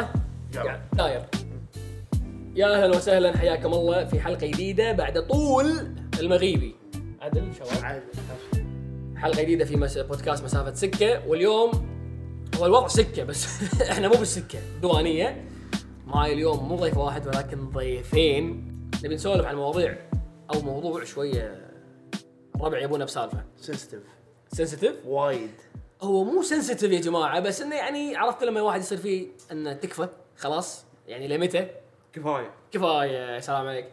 يلا. يلا. داير يا أهلا وسهلا حياكم الله في حلقة جديدة بعد طول المغيبي. عدل شباب. عادي حلقة جديدة في مس... بودكاست مسافة سكة واليوم هو الوضع سكة بس. إحنا مو بالسكة دوانيه معي اليوم مو ضيف واحد ولكن ضيفين. نبي نسولف عن مواضيع أو موضوع شوية الربع يبونه بسالفة. سنسيتيف سنسيتيف وايد. هو مو sensitive يا جماعة بس إنه يعني عرفت لما الواحد يصير فيه إنه تكفى خلاص يعني لمتى؟ كفاية. كفاية سلام عليك.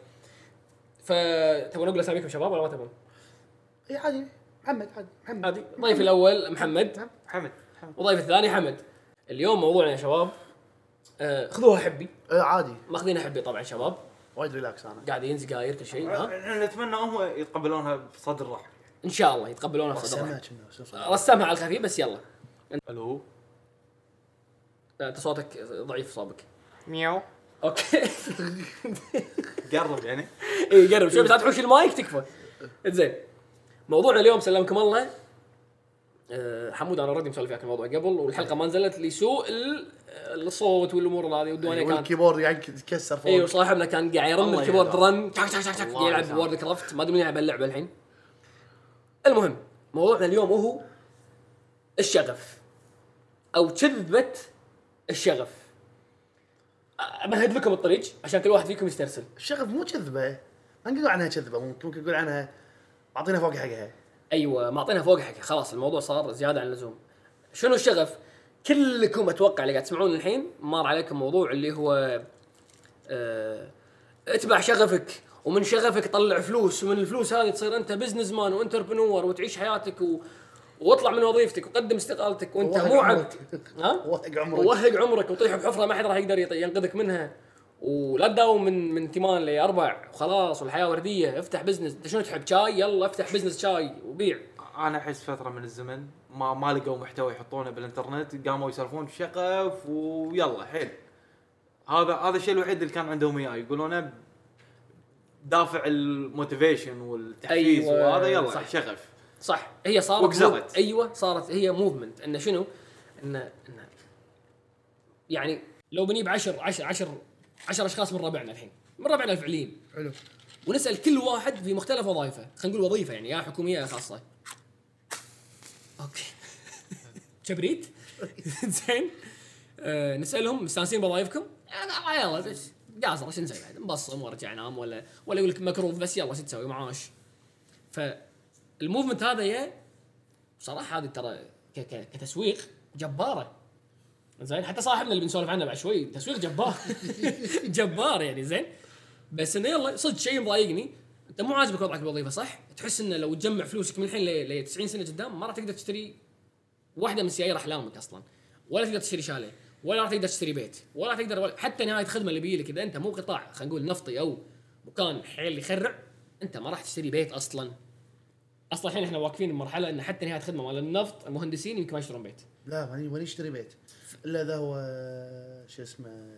فتبون نقول أساميكم شباب ولا ما تبون؟ اي عادي. محمد عادي. محمد. عادي. ضيف الأول محمد. حمد حمد وضيف الثاني حمد. اليوم موضوعنا يا شباب آه خذوها حبي. اي عادي. ماخذينها حبي طبعا شباب. وايد relax أنا. قاعدين سجاير كل شيء ها؟ إحنا نتمنى هم يتقبلونها بصدر رحب إن شاء الله يتقبلونها بصدر شو رسمها على الخفيف بس يلا. ألو؟ آه، أنت صوتك ضعيف صابك مياو. okay. قرب يعني. اي قرب شوي بس لا تحوش المايك تكفى. زين موضوعنا اليوم سلمكم الله. آه، حمود أنا already مسولف وياك الموضوع قبل والحلقة ما نزلت لسوء ال- الصوت والأمور هذه والدنيا كانت. وال keyboard يعني يتكسر فوق. أيوه صاحبنا كان قاعد يرن ال keyboard. رن يلعب. وورد كرافت ما أدري من يلعب اللعبه الحين. المهم موضوعنا اليوم وهو الشغف أو كذبة الشغف. امهد لكم الطريق عشان كل واحد فيكم يسترسل. الشغف مو كذبة. ما نقول عنها كذبة ممكن ممكن نقول عنها اعطينا فوق حقها. أيوه معطينا فوق حقه خلاص الموضوع صار زيادة عن اللزوم. شنو الشغف؟ كلكم أتوقع اللي قاعد تسمعون الحين مر عليكم موضوع اللي هو آه أتبع شغفك. ومن شغفك طلع فلوس ومن الفلوس هذه تصير أنت businessman و entrepreneur وتعيش حياتك و... واطلع من وظيفتك وقدم استقالتك وأنت مو عبد. عمرك. ها؟ وهق عمرك. ووهق عمرك. وطيح بحفرة ما حد راح يقدر ينقذك منها. ولا تداوم من من ثمان لأربع. وخلاص والحياة وردية. افتح business أنت شنو تحب؟ شاي؟ يلا افتح business شاي وبيع. أنا أحس فترة من الزمن ما ما لقوا محتوى يحطونه بالإنترنت. قاموا يسولفون بشغف ويلا حيل. هذا هذا الشيء الوحيد اللي كان عندهم إياه. يقولونه دافع ال motivation والتحفيز أيوة، وهذا يلا صح. شغف. صح. هي صارت وقزرت. أيوه صارت هي movement انه شنو؟ انه انه يعني لو بنجيب 10 10 10 10 أشخاص من ربعنا الحين. من ربعنا الفعليين. حلو. ونسأل كل واحد في مختلف وظائفه. خلينا نقول وظيفة يعني يا حكومية يا خاصة. أوكي. كبريت زين. آه نسألهم مستانسين بوظائفكم؟ آه يلا بس قاصر شو نسوي بعد؟ نبصم وارجع انام ولا ولا يقول لك مكروف بس يلا شو تسوي؟ معاش. فالموفمنت هذا يا بصراحة هذه ترى كتسويق جبارة. زين حتى صاحبنا اللي بنسولف عنه بعد شوي تسويق جبار. جبار يعني زين. بس إنه يلا صدق شيء مضايقني. أنت مو عاجبك وضعك بالوظيفة صح؟ تحس إنه لو تجمع فلوسك من الحين ل 90 سنة قدام ما راح تقدر تشتري واحدة من سيايير أحلامك أصلا ولا تقدر تشتري شاليه. ولا راح تقدر تشتري بيت ولا تقدر ولا حتى نهاية خدمة اللي بيجي لك إذا أنت مو قطاع خلينا نقول نفطي أو مكان حيل يخرع أنت ما راح تشتري بيت أصلا. أصلا الحين إحنا واقفين بمرحلة إن حتى نهاية خدمة مال النفط المهندسين يمكن ما يشترون بيت. لا ماني اشتري بيت. إلا إذا هو شو اسمه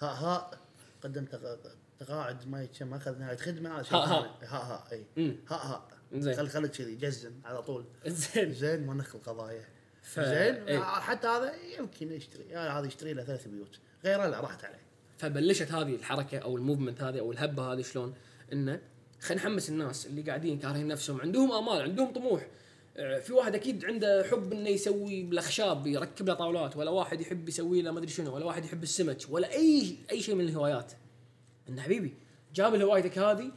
ها ها قدم تق- تقاعد ما يتشم أخذ نهاية خدمة ها- ها. ها ها إي. ها ها. زين. خل خليك كذي جزم على طول. زين. زين ما ندخل قضايا. ف- زين. إيه. حتى هذا يمكن يشتري. يا هذا يشتري له ثلاث بيوت. غيره لا راحت عليه. فبلشت هذه الحركة أو الموفمنت هذه أو الهبة هذه شلون؟ إنه خلينا نحمس الناس اللي قاعدين كارهين نفسهم. عندهم آمال عندهم طموح. آه، في واحد أكيد عنده حب إنه يسوي بالاخشاب يركب له طاولات ولا واحد يحب يسوي له ما أدري شنو ولا واحد يحب السمك ولا أي أي شيء من الهوايات. انه حبيبي جاب هوايتك هذه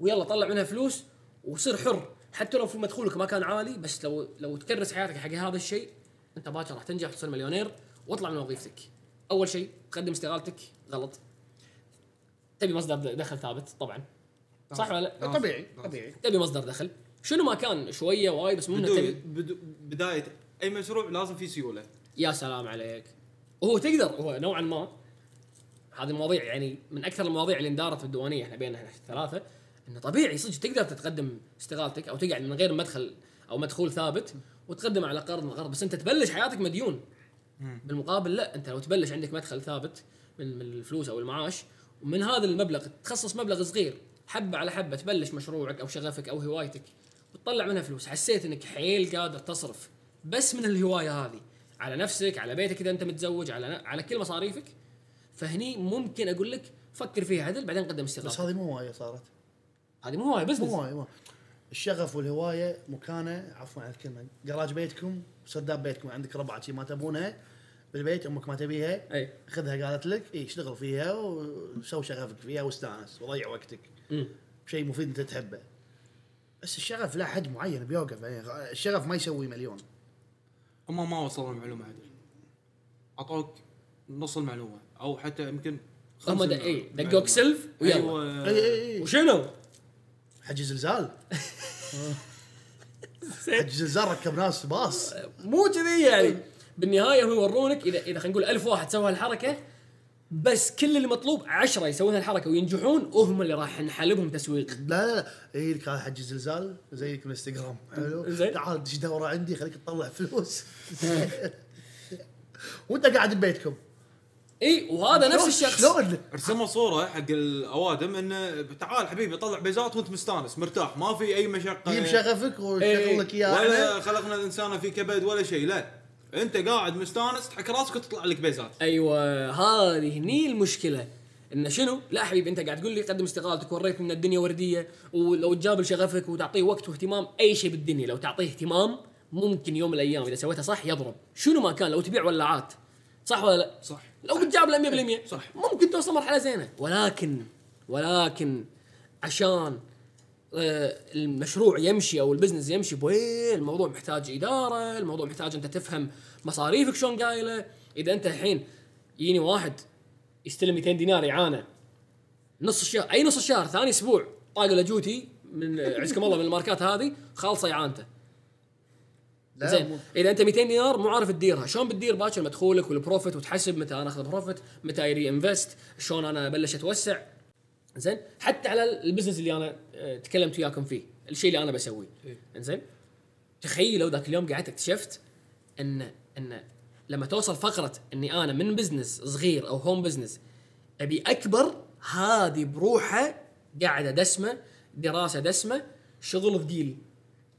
ويلا طلع منها فلوس وصير حر. حتى لو في مدخولك ما كان عالي بس لو لو تكرس حياتك حق هذا الشيء أنت باكر راح تنجح تصير مليونير واطلع من وظيفتك. أول شيء تقدم استقالتك غلط. تبي مصدر دخل ثابت طبعا. صح ولا لا؟ طبيعي طبيعي. تبي مصدر دخل. شنو ما كان شوية وايد بس مو تبي. بدو بداية أي مشروع لازم فيه سيولة. يا سلام عليك. وهو تقدر هو نوعا ما. هذه المواضيع يعني من أكثر المواضيع اللي اندارت بالديوانية. إحنا بيننا إحنا الثلاثة. إنه طبيعي صدق تقدر تتقدم استقالتك أو تقعد من غير مدخل أو مدخول ثابت وتقدم على قرض من قرض بس أنت تبلش حياتك مديون. بالمقابل لا أنت لو تبلش عندك مدخل ثابت من من الفلوس أو المعاش ومن هذا المبلغ تخصص مبلغ صغير حبة على حبة تبلش مشروعك أو شغفك أو هوايتك وتطلع منها فلوس. حسيت إنك حيل قادر تصرف بس من الهواية هذه. على نفسك على بيتك إذا أنت متزوج على على كل مصاريفك. فهني ممكن أقول لك فكر فيها عدل بعدين قدم بس استقالة هذه مو هواية صارت. هذه مو هواية business مو هواية مو. الشغف والهواية مكانة عفوا على الكلمة. جراج بيتكم سرداب بيتكم عندك ربعه شي ما تبونها بالبيت أمك ما تبيها أي. خذها قالت لك إي اشتغل فيها وسوي شغفك فيها واستأنس وضيع وقتك. مم. بشيء مفيد أنت تحبه. بس الشغف له حد معين بيوقف يعني الشغف ما يسوي مليون. هم ما وصلوا المعلومة عدل أعطوك نص المعلومة أو حتى يمكن هم. إي دقوك سلف ويلا. أي أي أي. وشنو؟ حج زلزال حج زلزال ركب ناس باص. مو كذي يعني. بالنهاية هم يورونك اذا إذا خلينا نقول ألف واحد سوى هالحركة بس كل اللي مطلوب عشرة يسوون هالحركة وينجحون وهم اللي راح نحلبهم تسويق. لا لا لا. اي لك هذا حج زلزال زيك بالانستغرام حلو. زين. تعال دش دورة عندي؟ خليك تطلع فلوس. وأنت قاعد ببيتكم. إي وهذا نفس الشخص. شلون؟ رسموا صورة حق الأوادم إنه تعال حبيبي طلع بيزات وأنت مستانس مرتاح ما في أي مشقة. جيب شغفك. ويشغل لك إياه. ولا خلقنا الإنسان في كبد ولا شيء لا. أنت قاعد مستانس تحك راسك وتطلع لك بيزات. أيوه هذه هني المشكلة. إنه شنو؟ لا حبيبي أنت قاعد تقول لي قدم استقالتك وريتني ان الدنيا وردية ولو تجابل شغفك وتعطيه وقت واهتمام أي شيء بالدنيا لو تعطيه اهتمام ممكن يوم من الأيام إذا سويتها صح يضرب. شنو ما كان لو تبيع ولاعات صح ولا لا؟ صح. لو بتجابله 100% صح. ممكن توصل مرحلة زينة. ولكن ولكن عشان آه، المشروع يمشي أو ال business يمشي بوين الموضوع محتاج إدارة الموضوع محتاج أنت تفهم مصاريفك شلون قايلة. إذا أنت الحين يجيني واحد يستلم 200 دينار إعانة نص الشهر أي نص الشهر ثاني أسبوع طاق له جوتي من عزكم الله من الماركات هذه خالصة إعانته لا زين. إذا أنت 200 دينار مو عارف تديرها. شلون بتدير باكر مدخولك وال profit وتحسب متى أنا أخذ profit متى re-invest شلون أنا أبلش أتوسع. زين. حتى على ال business اللي أنا آه، تكلمت وياكم فيه الشيء اللي أنا بسويه. زين تخيلوا ذاك اليوم قعدت اكتشفت إن إن لما توصل فقرة إني أنا من business صغير أو home business أبي أكبر هذه بروحها قاعدة دسمة دراسة دسمة شغل ثقيل.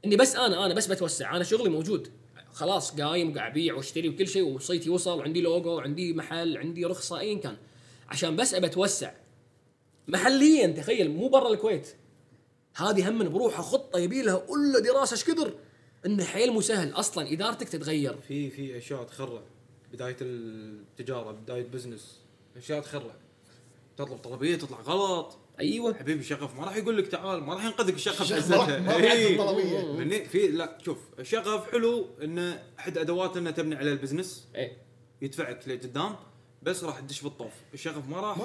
إني بس أنا أنا بس بتوسع. أنا شغلي موجود. خلاص قايم قاعد أبيع وأشتري وكل شيء وصيتي وصل وعندي لوجو وعندي محل عندي رخصة ايا كان. عشان بس ابى اتوسع محليا تخيل مو برا الكويت. هذه هم بروحها خطه يبي لها ألا دراسة إيش كثر إنه حيل مو سهل. أصلا إدارتك تتغير. في في أشياء تخرع. بداية التجارة بداية business أشياء تخرع. تطلب طلبيه تطلع غلط. أيوه. حبيبي شغف ما راح يقول لك تعال ما راح ينقذك الشغف الشغف عزتها. إيه. مني- في لا شوف الشغف حلو انه أحد أدوات إنه تبني عليه ال business. إيه. يدفعك لقدام بس راح تدش بالطوف. الشغف ما راح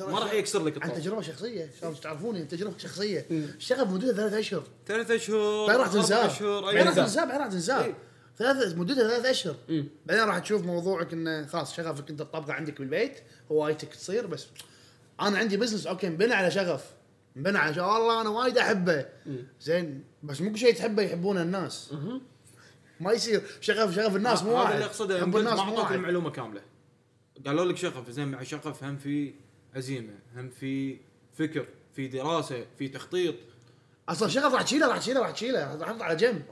ما راح يكسر لك عن الطوف. تجربة شخصية شلون تعرفوني تجربة شخصية. الشغف مدته ثلاث أشهر. ثلاث أشهر بعدين راح تنساه أشهر بعدين راح تنساه بعدين راح تنساه إيه. ثلاث مدتها ثلاث أشهر. بعدين راح تشوف موضوعك إنه خلاص شغفك أنت تطبقه عندك بالبيت هوايتك تصير بس أنا عندي business أوكي مبنى على شغف. مبنى على شغف. والله أنا وايد أحبه. زين بس مو كل شيء تحبه يحبونه الناس. ما يصير شغف شغف الناس مو هذا اللي أقصده ما أعطوك المعلومة كاملة. قالوا لك شغف زين مع شغف هم في عزيمة هم في فكر في دراسة في تخطيط. أصلا شغف راح تشيله راح تشيله راح تشيله. راح تحطه على جنب.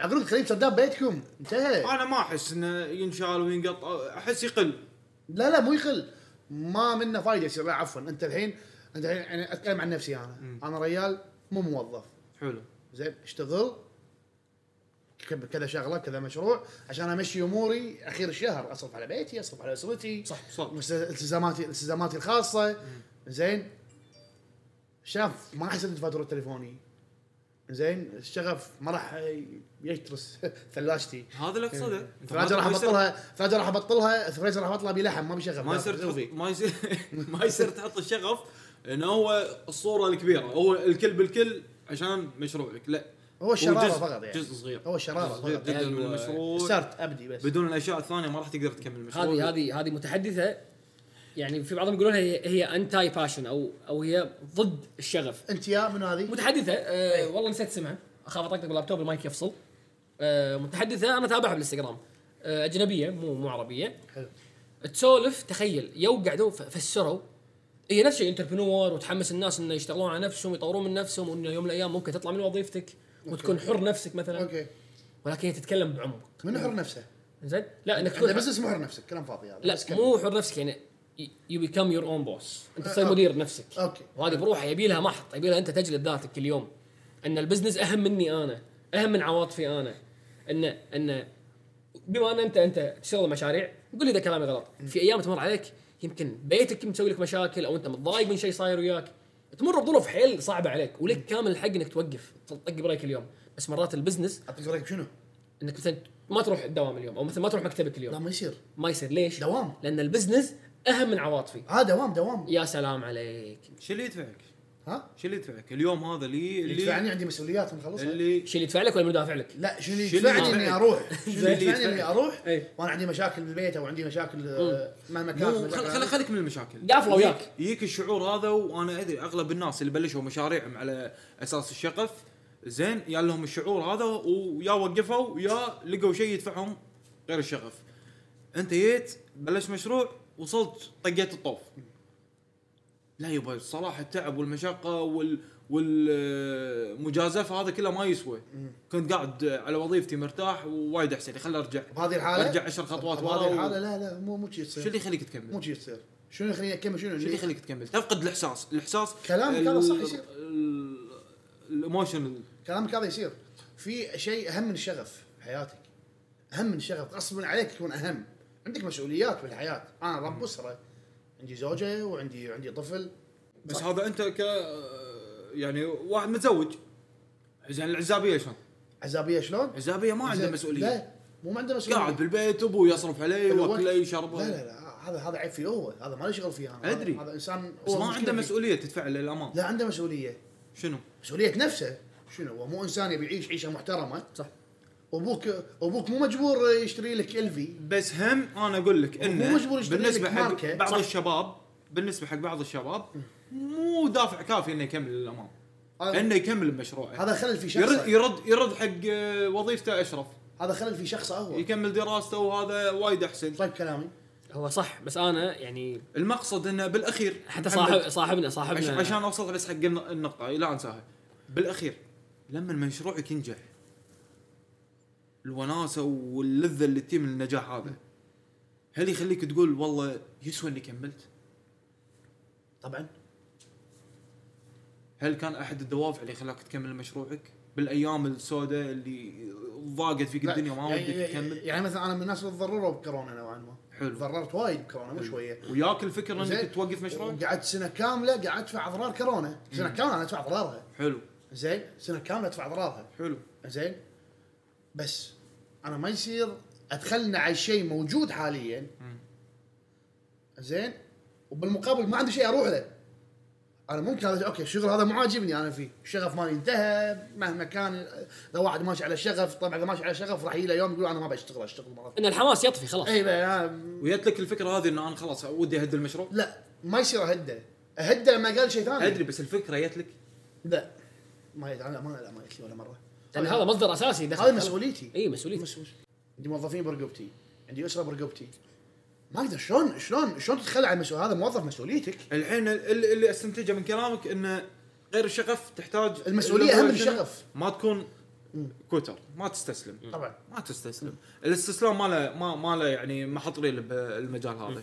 أقول لك خليه سداد بيتكم. انتهى. أنا ما أحس إنه ينشال وينقط. أحس يقل. لا لا مو يخل ما منه فايدة يصير لا عفوا أنت الحين أنت الحين يعني أتكلم عن نفسي أنا. أنا ريال مو موظف. حلو. زين أشتغل كذا شغلة كذا مشروع عشان أمشي أموري أخير الشهر. أصرف على بيتي أصرف على أسرتي صح صح. التزاماتي التزاماتي الخاصة. زين؟ شاف ما يسدد فاتورة تليفوني. زين الشغف ما راح يترس ثلاجتي. هذا اللي اقصده أنت الثلاجه راح أبطلها الثلاجه راح أبطلها الفريزر راح أبطلها بلحم ما بشغف ما يصير ما يصير ما يصير تحط الشغف انه هو الصورة الكبيرة. هو الكل بالكل عشان مشروعك لا. هو الشرارة فقط يعني. جزء صغير. هو الشرارة جزء صغير فقط جدا من أيوة. المشروع. ستارت أبدي بس. بدون الأشياء الثانية ما راح تقدر تكمل المشروع. هذه هذه هذه متحدثة يعني في بعضهم يقولون هي هي anti-passion أو أو هي ضد الشغف. أنت يا من هذه؟ متحدثة. آه والله نسيت اسمها. أخاف أطقطق باللابتوب المايك يفصل. آه متحدثة. أنا أتابعها بالإنستغرام. آه أجنبية مو مو عربية. حلو. تسولف تخيل. يوم قعدوا فسروا. هي نفس الشيء entrepreneur وتحمس الناس إنه يشتغلون على نفسهم يطورون من نفسهم وإنه يوم من الأيام ممكن تطلع من وظيفتك وتكون حر نفسك مثلا. أوكي. ولكن هي تتكلم بعمق. من حر نفسه؟ زين؟ لا إنك تكون business مو حر نفسك كلام فاضي هذا. لا بس. مو حر نفسك يعني you become your own boss أنت تصير أوكي. مدير نفسك. أوكي. وهذه بروحها يبي لها محط. يبي لها أنت تجلد ذاتك كل يوم. أن ال business أهم مني أنا. أهم من عواطفي أنا. أن أن بما أن أنت أنت تشتغل مشاريع قول لي إذا كلامي غلط. في أيام تمر عليك يمكن بيتك مسوي لك مشاكل أو أنت متضايق من شيء صاير وياك تمر بظروف حيل صعبة عليك ولك كامل الحق إنك توقف تطق break اليوم. بس مرات ال business أعطيك رايك شنو؟ إنك مثلا ما تروح الدوام اليوم أو مثلا ما تروح مكتبك لا اليوم ما يصير. ما يصير. ليش؟ دوام. لأن ال business أهم من عواطفي ها دوام دوام يا سلام عليك شو اللي يدفعك؟ ها؟ شو اللي يدفعك؟ اليوم هذا اللي اللي يدفعني عندي مسؤوليات مخلصها اللي شو اللي يدفع لك ولا من يدافع لك؟ لا شو اللي يدفعني إني؟ أروح شنو اللي يدفعني إني؟ أروح اي وأنا عندي مشاكل بالبيت أو عندي مشاكل آه، مو مشاكل خل خل خليك من المشاكل قافلة وياك. يجيك الشعور هذا وأنا أدري أغلب الناس اللي بلشوا مشاريعهم على أساس الشغف زين يا لهم الشعور هذا ويا وقفوا يا لقوا شيء يدفعهم غير الشغف أنت جيت بلشت مشروع وصلت طقيت الطوف. لا يبا الصراحه التعب والمشقة وال والمجازفة هذا كله ما يسوى. كنت قاعد على وظيفتي مرتاح ووايد أحسن لي. خليني أرجع. بهذه الحالة؟ أرجع عشر خطوات ورا بهذه و- الحالة؟ لا لا مو مو شي شو تصير اللي يخليك تكمل؟ مو شي تصير شنو يخليني اكمل شنو شو اللي يخليك تكمل؟ تفقد الإحساس، الإحساس كلامك هذا صح يصير. ال- الإيموشنال. كلامك هذا يصير. في شيء أهم من الشغف بحياتك أهم من الشغف. غصبا عليك يكون أهم. عندك مسؤوليات بالحياة أنا رب أسرة. عندي زوجة وعندي عندي طفل. بس هذا أنت ك يعني واحد متزوج. زين العزابية شلون؟ عزابية شلون؟ عزابية ما عنده مسؤولية. لا مو عنده مسؤولية. قاعد بالبيت أبوه يصرف عليه الوقت- وأكله لا يشربه. لا لا هذا هذا عيب فيه هو. هذا ما له شغل فيه أنا أدري. هذا- إنسان بس ما عنده. مسؤولية تدفع للامام لا عنده مسؤولية. شنو؟ مسؤولية نفسه. شنو؟ هو مو إنسان يبي يعيش عيشة محترمة. صح. أبوك أبوك مو مجبور يشتري لك الفي بس هم أنا أقول لك مو انه مجبور يشتري بالنسبة لك حق. بعض صح. الشباب بالنسبة حق بعض الشباب مو دافع كافي إنه يكمل للامام إنه يكمل بمشروعه هذا خلل في يرد شخصه يرد يرد حق آه، وظيفته أشرف. هذا خلل في شخصه هو يكمل دراسته وهذا وايد أحسن. طيب كلامي. هو صح بس أنا يعني المقصد إنه بالأخير حتى صاحب صاحبنا صاحبنا. عشان أوصل بس حق الن- النقطة لا انساها بالأخير لما مشروعك ينجح الوناسة واللذة اللي تجي من النجاح هذا. هل يخليك تقول والله يسوى إني كملت؟ طبعا. هل كان أحد الدوافع اللي خلاك تكمل مشروعك؟ بالأيام السوداء اللي ضاقت فيك الدنيا وما يعني, ودك تكمل؟ يعني مثلا أنا من الناس اللي تضرروا بكورونا نوعا ما. حلو. تضررت وايد بكورونا مو شوية. وياك الفكرة زين. انك توقف مشروعك؟ قعدت سنة كاملة قاعد ادفع أضرار كورونا. سنة كاملة أنا أدفع أضرارها. حلو. زين. سنة كاملة أدفع أضرارها. حلو. زين. بس أنا ما يصير اتخلى على شيء موجود حاليا. زين؟ وبالمقابل ما عندي شيء أروح له. أنا ممكن هذا أوكي الشغل هذا مو عاجبني. أنا فيه الشغف مالي انتهى. مهما كان إذا واحد ماشي على شغف طبعا إذا ماشي على شغف راح يجي له يوم يقول أنا ما بشتغل أشتغل مرات إن الحماس يطفي خلاص. اي وجت لك الفكرة هذه إنه أنا خلاص ودي أهد المشروع؟ لا ما يصير أهده. أهده لما قال شيء ثاني. أدري بس الفكرة جت لك؟ لا. ما يت- لا ما لا ما لي ولا مرة. لأن هذا مصدر أساسي دخل. هذه مسؤوليتي. إي مسؤوليتي. مس- مس- عندي موظفين برقبتي. عندي أسرة برقبتي. ما أقدر شلون شلون شلون تتخلى عن مسؤول هذا موظف مسؤوليتك. الحين اللي, اللي استنتجه من كلامك إنه غير الشغف تحتاج المسؤولية أهم من الشغف. ما تكون quitter ما تستسلم. طبعا. ما تستسلم. الاستسلام ما له ما, ما له يعني ما حط ريله بالمجال هذا.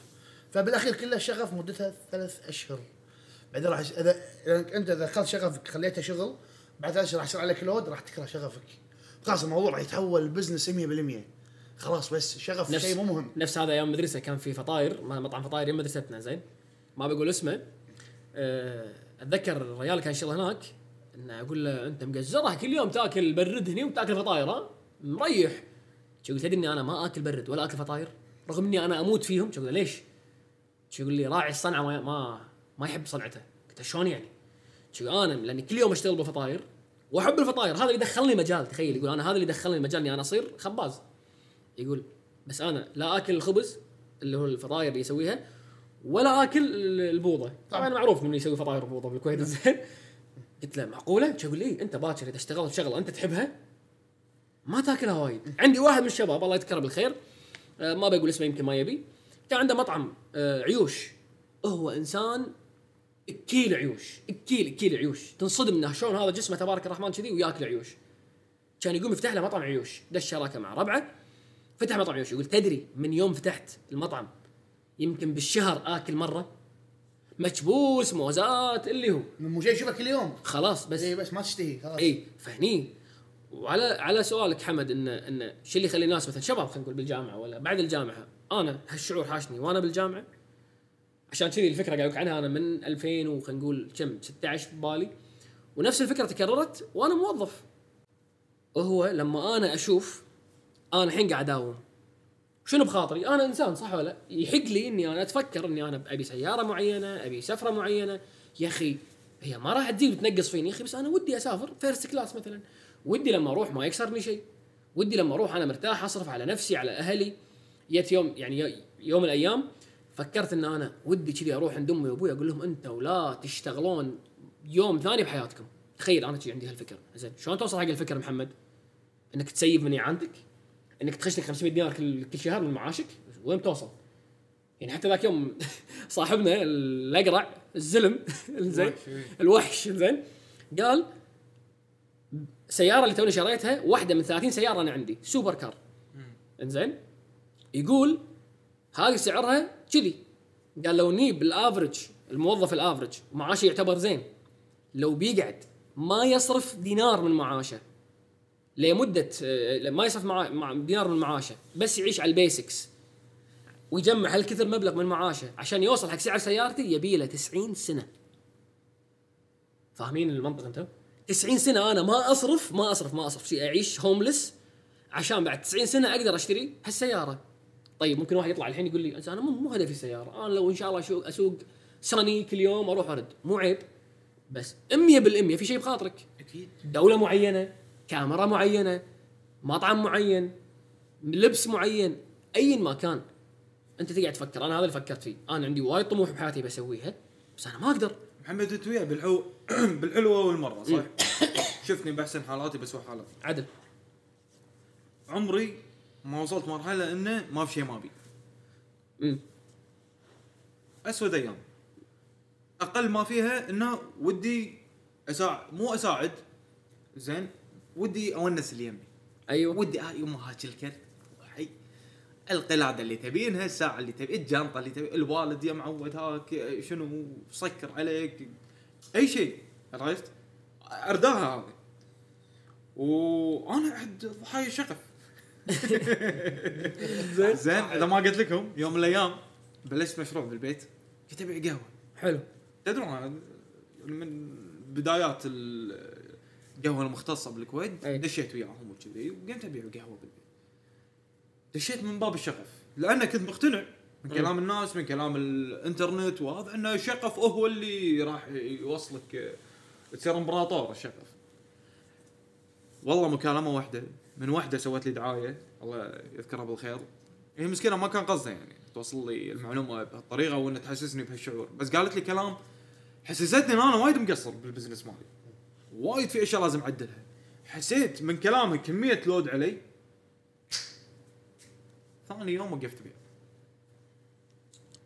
فبالأخير كلها شغف مدتها ثلاث أشهر. بعدين راح اذا إذا أنت دخلت شغفك خليته شغل بعد ثلاث اشهر راح يصير عليك load راح تكره شغفك. خلاص الموضوع راح يتحول business 100% خلاص بس شغف شيء مو مهم. نفس هذا أيام مدرسة كان في فطاير مطعم فطاير يم مدرستنا زين. ما بقول اسمه. أه، أتذكر الرجال كان يشتغل هناك. إنه أقول له أنت مقزرة كل يوم تأكل برد هني وتأكل فطاير ها؟ مريح. شو قلت تدري إني أنا ما أكل برد ولا أكل فطاير رغم إني أنا أموت فيهم. له؟ ليش؟ شو يقول لي راعي الصنعة ما ما, ما يحب صنعته. قلت شلون يعني؟ شو أنا لأني كل يوم أشتغل بالفطاير وأحب الفطاير. هذا اللي دخلني مجال تخيل. يقول أنا هذا اللي دخلني المجال إني أنا أصير خباز. يقول بس أنا لا آكل الخبز اللي هو الفطاير اللي يسويها ولا آكل ال- البوضة. طبعا معروف من يسوي فطاير بوضه بالكويت. زين. قلت له معقولة؟ شو يقول لي؟ أنت باكر إذا اشتغلت شغلة أنت تحبها؟ ما تاكلها وايد. عندي واحد من الشباب الله يذكره بالخير آه، ما بقول اسمه يمكن ما يبي. كان عنده مطعم آه، عيوش. هو إنسان اكيل عيوش اكيل اكيل عيوش. تنصدم إنه شلون هذا جسمه تبارك الرحمن كذي وياكل عيوش. كان يقوم يفتح له مطعم عيوش. دش شراكة مع ربعه فتح مطعم يوشي يقول تدري من يوم فتحت المطعم يمكن بالشهر آكل مرة؟ مكبوس موزات اللي هو. مو شيء يشوفك كل يوم؟ خلاص بس اي بس ما تشتهي خلاص. اي فهني. وعلى على سؤالك حمد إن إن شو اللي يخلي الناس مثلا شباب خلينا نقول بالجامعة ولا بعد الجامعة أنا هالشعور حاشني وأنا بالجامعة؟ عشان كذي الفكرة قاعد عنها أنا من 2000 وخلينا نقول كم؟ 16 ببالي ونفس الفكرة تكررت وأنا موظف. وهو لما أنا أشوف أنا الحين قاعد أداوم شنو بخاطري؟ أنا إنسان صح ولا لا؟ يحق لي إني أنا أتفكر إني أنا أبي سيارة معينة، أبي سفرة معينة، يا أخي هي ما راح تزيد وتنقص فيني يا أخي بس أنا ودي أسافر first class مثلا، ودي لما أروح ما يكسرني شيء، ودي لما أروح أنا مرتاح أصرف على نفسي على أهلي، جت يوم يعني يوم من الأيام فكرت إن أنا ودي كذي أروح عند أمي وأبوي أقول لهم أنتوا لا تشتغلون يوم ثاني بحياتكم، تخيل أنا كذي عندي هالفكره، زين شلون توصل حق الفكرة محمد؟ إنك تسيب من عندك إنك تخش لك 500 دينار كل كل شهر من معاشك وين بتوصل؟ يعني حتى ذاك يوم صاحبنا الأقرع الزلم زين الوحش زين قال السياره اللي توني شريتها واحدة من 30 سيارة أنا عندي super car. إنزين؟ يقول هذه سعرها كذي. قال لو نييب ال average الموظف ال average معاشه يعتبر زين. لو بيقعد ما يصرف دينار من معاشه. لمدة آه، ما يصرف مع دينار من معاشه بس يعيش على ال basics. ويجمع هالكثر مبلغ من معاشه. عشان يوصل حق سعر سيارتي يبي له 90 سنة. فاهمين المنطق أنتم 90 سنة أنا ما أصرف ما أصرف ما أصرف. شيء أعيش homeless عشان بعد 90 سنة أقدر أشتري هالسيارة. طيب ممكن واحد يطلع الحين يقول لي أنا مو مو هدفي السياره أنا لو إن شاء الله اسوق أسوق سني كل يوم أروح أرد. مو عيب بس 100% في شيء بخاطرك. أكيد. دولة معينة كاميرا معينة مطعم معين لبس معين ايا ما كان. أنت تقعد تفكر أنا هذا اللي فكرت فيه. أنا عندي وايد طموح بحياتي بسويها بس أنا ما أقدر. محمد أنت وياي بالحو بالحلوة والمرة صح؟ شفتني باحسن حالاتي بسوء حالاتي عدل. عمري ما وصلت مرحلة إنه ما في شيء ما امم أسود أيام. أقل ما فيها إنه ودي اساعد مو أساعد. زين. ودي أونس اللي يمي. أيوه. ودي آه يوم هاك الكرت. حي القلاده اللي تبينها الساعة اللي تبي الجنطة اللي تبي الوالد يا معود هاك شنو؟ سكر عليك. أي شيء. عرفت؟ أرداها هذه. وأنا احد ضحايا الشغف زين. زين إذا ما قلت لكم يوم من الأيام بلشت مشروع بالبيت. كنت أبيع قهوة. حلو. تدرون أنا من بدايات القهوة المختصة بالكويت أي. دشيت وياهم وكذي وقمت أبيع قهوة بالبيت. دشيت من باب الشغف لأن كنت مقتنع من أي. كلام الناس من كلام الإنترنت وهذا ان الشغف هو اللي راح يوصلك تصير إمبراطور الشغف. والله مكالمة واحدة من واحدة سوت لي دعاية الله يذكرها بالخير. هي مسكينة ما كان قصدها يعني توصل لي المعلومة بهالطريقة وان تحسسني بهالشعور. بس قالت لي كلام حسستني إن أنا وايد مقصر بالبزنس مالي. وايد في أشياء لازم أعدلها. حسيت من كلامها كمية load علي. ثاني يوم وقفت بيع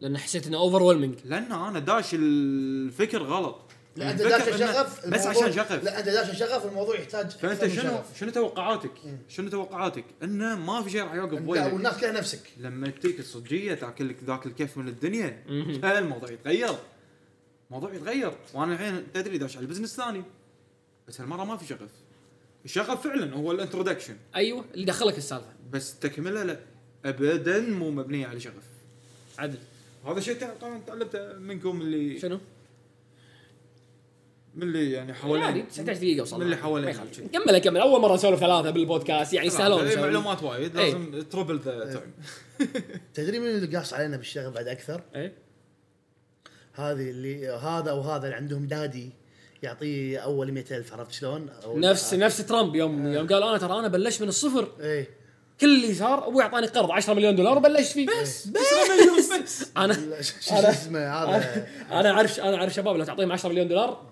لأن حسيت إنه over لأن أنا داش الفكر غلط. لا انت داش شغف بس عشان شغف. لا انت داش شغف الموضوع يحتاج فأنت شنو شغف. شنو توقعاتك؟ شنو توقعاتك؟ إنه ما في شيء راح يوقف لا بوجهك والناس كلها نفسك. لما تجيك الصجية تاكل لك ذاك الكيف من الدنيا الموضوع يتغير. الموضوع يتغير. وأنا الحين تدري داش على البزنس ثاني بس هالمرة ما في شغف. الشغف فعلا هو ال introduction أيوه اللي دخلك السالفة. بس تكملة لا. ابدا مو مبنيه على شغف. عدل. هذا شيء طبعا تعلمته منكم اللي شنو؟ من اللي يعني حوالين عادي 19 دقيقة وصلنا. من اللي حوالين. كمل كمل. أول مرة نسولف ثلاثة بالبودكاست يعني يستاهلون إيه، نسولف. معلومات وايد إيه. لازم triple ذا time تدري من اللي قاص علينا بالشغف بعد أكثر؟ إيه. هذه اللي هذا وهذا اللي عندهم daddy يعطيه أول 100000 عرفت شلون؟ نفس نفس ترامب يوم يوم قال أنا ترى أنا بلشت من الصفر. إيه. كل اللي صار أبوي أعطاني قرض 10 مليون دولار وبلشت فيه. بس بس. أنا لا، شو شو اسمه هذا؟ أنا اعرف أنا أعرف شباب لو تعطيهم 10 مليون دولار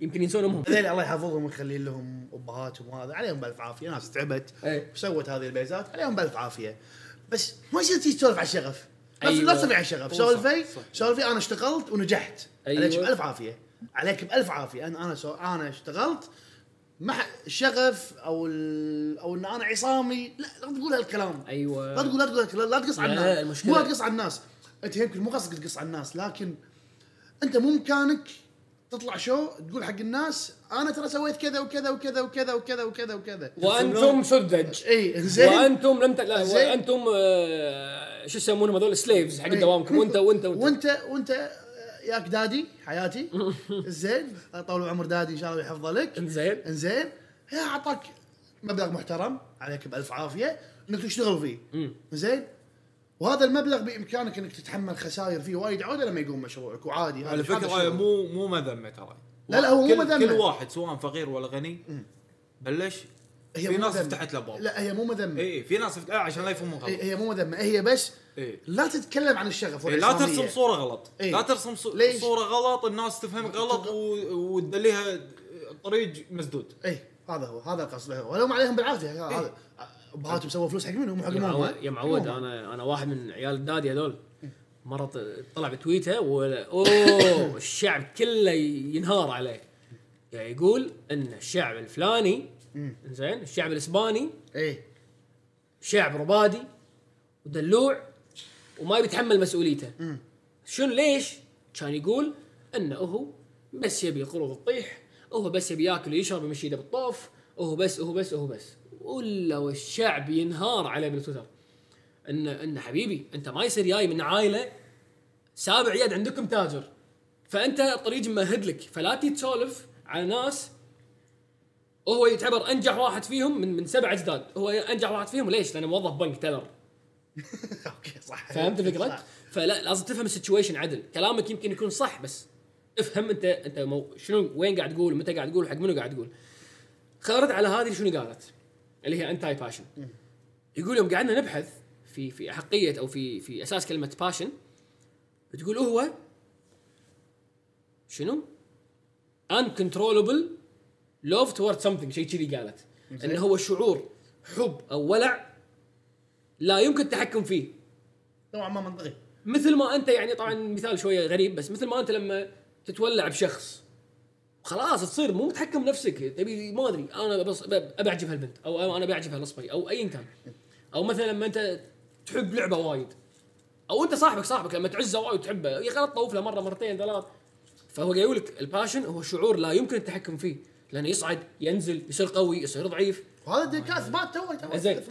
يمكن ينسون أمهم. هذول الله يحفظهم ويخلي لهم ابهاتهم وهذا عليهم بألف عافية. ناس تعبت إيه. وسوت هذه البيزات. عليهم بألف عافية. بس ما يصير تسولف على الشغف. لا أيوة. لا تسولف على الشغف. سولفي. سولفي أنا اشتغلت ونجحت. أيوة. عليك بألف عافية. عليك بألف عافية. أنا أنا سو... أنا اشتغلت. ما الشغف أو ال... أو إن أنا عصامي لا لا تقول هالكلام. أيوه. لا تقول لا تقول لا تقص على لا، الناس. مو لا تقص على الناس. أنت يمكن مو قصدك تقص على الناس. لكن أنت مو مكانك. تطلع شو تقول حق الناس أنا ترى سويت كذا وكذا وكذا وكذا وكذا وكذا وكذا. وأنتم سذج إي زين. وأنتم لم ت... لا زين. وأنتم آه شو يسمونهم هذول؟ slaves حق. دوامكم. وانت وانت وأنت. وانت وأنت ياك دادي حياتي. زين. طول عمر دادي إن شاء الله يحفظه لك. زين. انزين هي أعطاك مبلغ محترم عليك بألف عافية. إنك تشتغل فيه. زين. وهذا المبلغ بإمكانك إنك تتحمل خسائر فيه وايد عودة لما يقوم مشروعك وعادي على فكرة الشغل. مو مو مذمة ترى لا، لا، هو مو مذمة. كل واحد سواء فقير ولا غني بلش هي في ناس. فتحت له باب لا هي مو مذمة اي في ناس فتحت آه عشان لا يفهمون غلط هي مو مذمة هي بس إيه. لا تتكلم عن الشغف إيه، لا. ترسم صورة غلط إيه. لا ترسم؟ صورة غلط الناس تفهمك غلط و- وتدليها طريق مسدود اي هذا هو هذا القصد ولو ما عليهم بالعافية إيه. هذا ابهاتهم سووا فلوس حق منهم مو حق يا معود يا معود. أنا أنا واحد من عيال الدادي هذول. مرة ط- طلع بتويته ولا أوه الشعب كله ينهار عليه. يعني يقول إن الشعب الفلاني زين الشعب الإسباني اي شعب ربادي ودلوع وما بيتحمل مسؤوليته. شنو ليش؟ كان يقول إنه هو بس يبي قروض تطيح هو بس يبي ياكل ويشرب ويمشي بالطوف وهو بس وهو بس وهو بس. ولا والشعب ينهار عليه بالتويتر إن إن حبيبي أنت ما يصير جاي من عائلة سابع يد عندكم تاجر فأنت طريق ممهد لك فلا تي تسولف على ناس وهو يعتبر أنجح واحد فيهم من من سبع أجداد هو أنجح واحد فيهم ليش؟ لأنه موظف بنك teller okay صح فهمت الفكرة؟ فلا لازم تفهم ال situation عدل، كلامك يمكن يكون صح بس افهم انت أنت مو شنو وين قاعد تقول ومتى قاعد تقول حق منو قاعد تقول. نرد على هذه شنو قالت؟ اللي هي anti passion. يقول يوم قعدنا نبحث في في احقيه أو في في أساس كلمة passion بتقول هو شنو؟ uncontrollable love towards something شيء كذي قالت. إنه هو شعور حب أو ولع لا يمكن التحكم فيه. نوعا ما منطقي. مثل ما أنت يعني طبعا مثال شوية غريب بس مثل ما أنت لما تتولع بشخص خلاص تصير مو متحكم نفسك تبي ما أدري أنا بس أبي أعجب هالبنت أو أنا بعجب هالأصبعي أو ايا كان. أو مثلا لما أنت تحب لعبة وايد أو أنت صاحبك صاحبك لما تعزه وايد وتحبه يا غلط طوف له مرة مرتين ثلاث. فهو قايل يقول لك ال passion هو شعور لا يمكن التحكم فيه لأنه يصعد ينزل يصير قوي يصير ضعيف. وهذا إثبات too زين.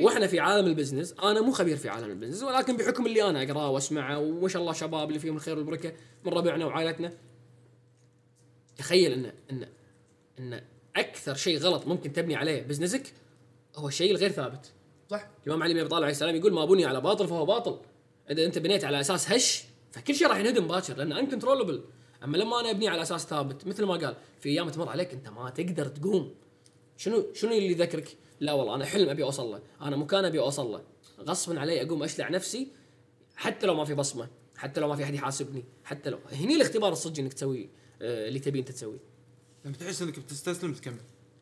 وإحنا في عالم البزنس أنا مو خبير في عالم البزنس ولكن بحكم اللي أنا أقرأه وأسمعه وما شاء الله شباب اللي فيهم الخير والبركة من ربعنا وعائلتنا تخيل ان ان إن أكثر شيء غلط ممكن تبني عليه بزنسك هو الشيء الغير ثابت. صح. الإمام علي بن أبي طالب عليه السلام يقول ما بني على باطل فهو باطل. إذا أنت بنيت على أساس هش فكل شيء راح ينهدم باكر لأنه انكنترولبل أما لما أنا أبني على أساس ثابت مثل ما قال في أيام تمر عليك أنت ما تقدر تقوم. شنو شنو اللي يذكرك؟ لا والله أنا حلم أبي أوصل له، أنا مكان أبي أوصل له، غصبا علي أقوم أشلع نفسي حتى لو ما في بصمة، حتى لو ما في أحد يحاسبني، حتى لو هني الاختبار الصدق إنك تسوي اللي تبي انت تسويه. لما تحس انك بتستسلم تكمل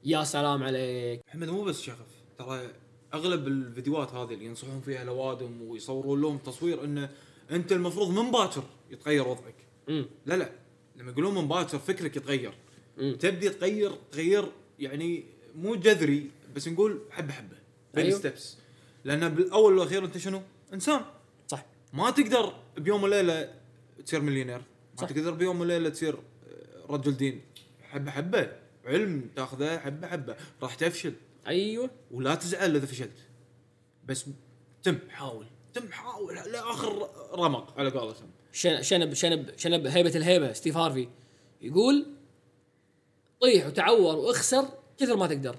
يا سلام عليك. محمد مو بس شغف ترى أغلب الفيديوهات هذه اللي ينصحون فيها الاوادم ويصورون لهم تصوير إنه أنت المفروض من باكر يتغير وضعك امم لا لا لما يقولون من باكر فكرك يتغير مم. تبدي تغير تغير يعني مو جذري بس نقول حبة حبة بين أيوه. ستبس لأن بالأول والأخير أنت شنو؟ إنسان صح ما تقدر بيوم وليلة تصير مليونير ما صح. تقدر بيوم وليلة تصير آه، رجل دين. حبة حبة. علم تاخذه حبة حبة. راح تفشل. أيوه. ولا تزعل إذا فشلت. بس تم. حاول. تم. حاول. لآخر رمق على قولتهم شن- شنب شنب شنب هيبة الهيبة. ستيف هارفي يقول طيح وتعور وإخسر كثر ما تقدر.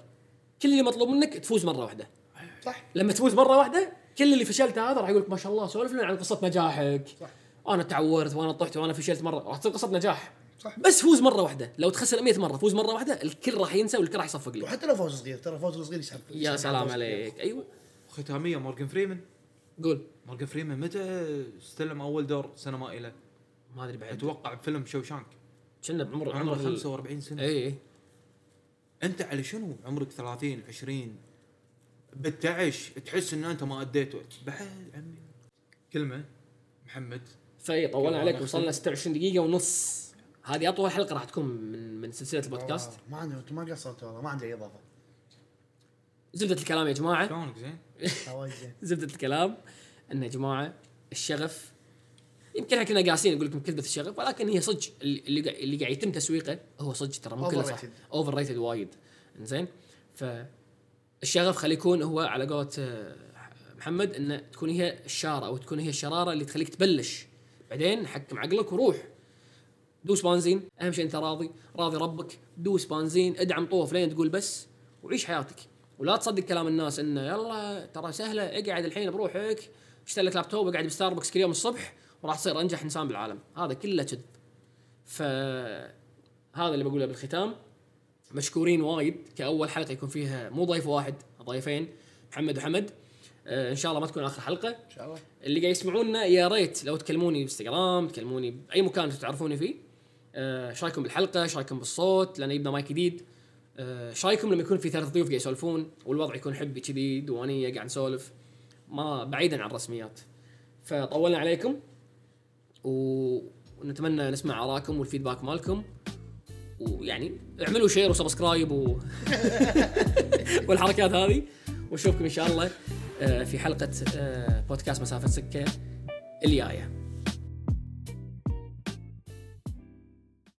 كل اللي مطلوب منك تفوز مرة واحدة. صح. لما تفوز مرة واحدة كل اللي فشلته هذا راح يقول لك ما شاء الله سولف لنا عن قصة نجاحك. صح. أنا تعورت وأنا طحت وأنا فشلت مرة. راح تصير قصة نجاح. صح. بس فوز مرة واحدة. لو تخسر 100 مرة فوز مرة واحدة الكل راح ينسى والكل راح يصفق لك. وحتى لو فوز صغير ترى فوز صغير يسحب. يا سلام. عليك. أيوه. ختاميه مورجان فريمان قول. مورجان فريمان متى استلم أول دور سينمائي ما أدري بعد. أتوقع بفيلم شوشانك. كنا بعمر عمره ال- 45 سنة. اي اي أنت على شنو عمرك 30 20 بتعش تحس ان أنت ما أديت وقت. بعد عمي. كلمة محمد. في طولنا عليك. وصلنا 26 دقيقة ونص. هذه أطول حلقة راح تكون من من سلسلة البودكاست. ما عندي ما قصرت والله ما عندي أي إضافة. زبدة الكلام يا جماعة. شلونك زين؟ زبدة الكلام. إن يا جماعة الشغف يمكن إحنا كنا قاسين نقول لكم كذبه الشغف ولكن هي صدق اللي اللي قاعد- اللي قاعد يتم تسويقه هو صدق ترى مو كله صح. overrated وايد. زين فالشغف خليه يكون هو على قولة آه، محمد انه تكون هي الشارة أو تكون هي الشرارة اللي تخليك تبلش. بعدين حكم عقلك وروح. دوس بنزين أهم شيء أنت راضي راضي ربك دوس بنزين ادعم طوف لين تقول بس وعيش حياتك. ولا تصدق كلام الناس إنه يلا ترى سهلة اقعد الحين بروحك اشتري لك لابتوب اقعد بستاربكس كل يوم الصبح وراح تصير أنجح إنسان بالعالم. هذا كله كذب ف هذا اللي بقوله بالختام. مشكورين وايد. كأول حلقة يكون فيها مو ضيف واحد ضيفين محمد وحمد. آه إن شاء الله ما تكون آخر حلقة. إن شاء الله. اللي قاعد يسمعونا يا ريت لو تكلموني بإنستغرام تكلموني بأي مكان تعرفوني فيه. إيش رأيكم بالحلقة؟ إيش رأيكم بالصوت؟ لأن جبنا مايك جديد. آه، إيش رأيكم لما يكون في ثلاث ضيوف قاعد يسولفون والوضع يكون حبي كذي دوانية قاعد نسولف ما بعيدا عن الرسميات. فطولنا عليكم. ونتمنى نسمع اراءكم وال feedback مالكم. ويعني اعملوا share و subscribe و... والحركات هذه. ونشوفكم إن شاء الله آه، في حلقة آه، بودكاست مسافة سكة الجاية.